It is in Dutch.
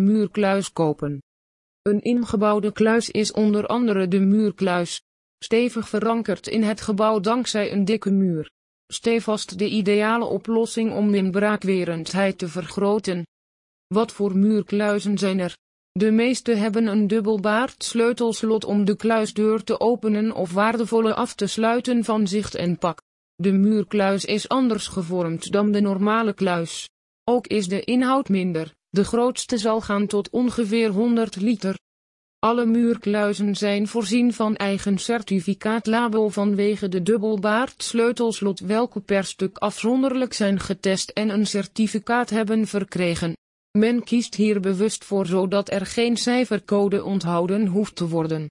Muurkluis kopen. Een ingebouwde kluis is onder andere de muurkluis. Stevig verankerd in het gebouw dankzij een dikke muur. Stevast de ideale oplossing om inbraakwerendheid te vergroten. Wat voor muurkluizen zijn er? De meeste hebben een dubbelbaard sleutelslot om de kluisdeur te openen of waardevolle af te sluiten van zicht en pak. De muurkluis is anders gevormd dan de normale kluis. Ook is de inhoud minder. De grootste zal gaan tot ongeveer 100 liter. Alle muurkluizen zijn voorzien van eigen certificaatlabel vanwege de dubbelbaard sleutelslot welke per stuk afzonderlijk zijn getest en een certificaat hebben verkregen. Men kiest hier bewust voor zodat er geen cijfercode onthouden hoeft te worden.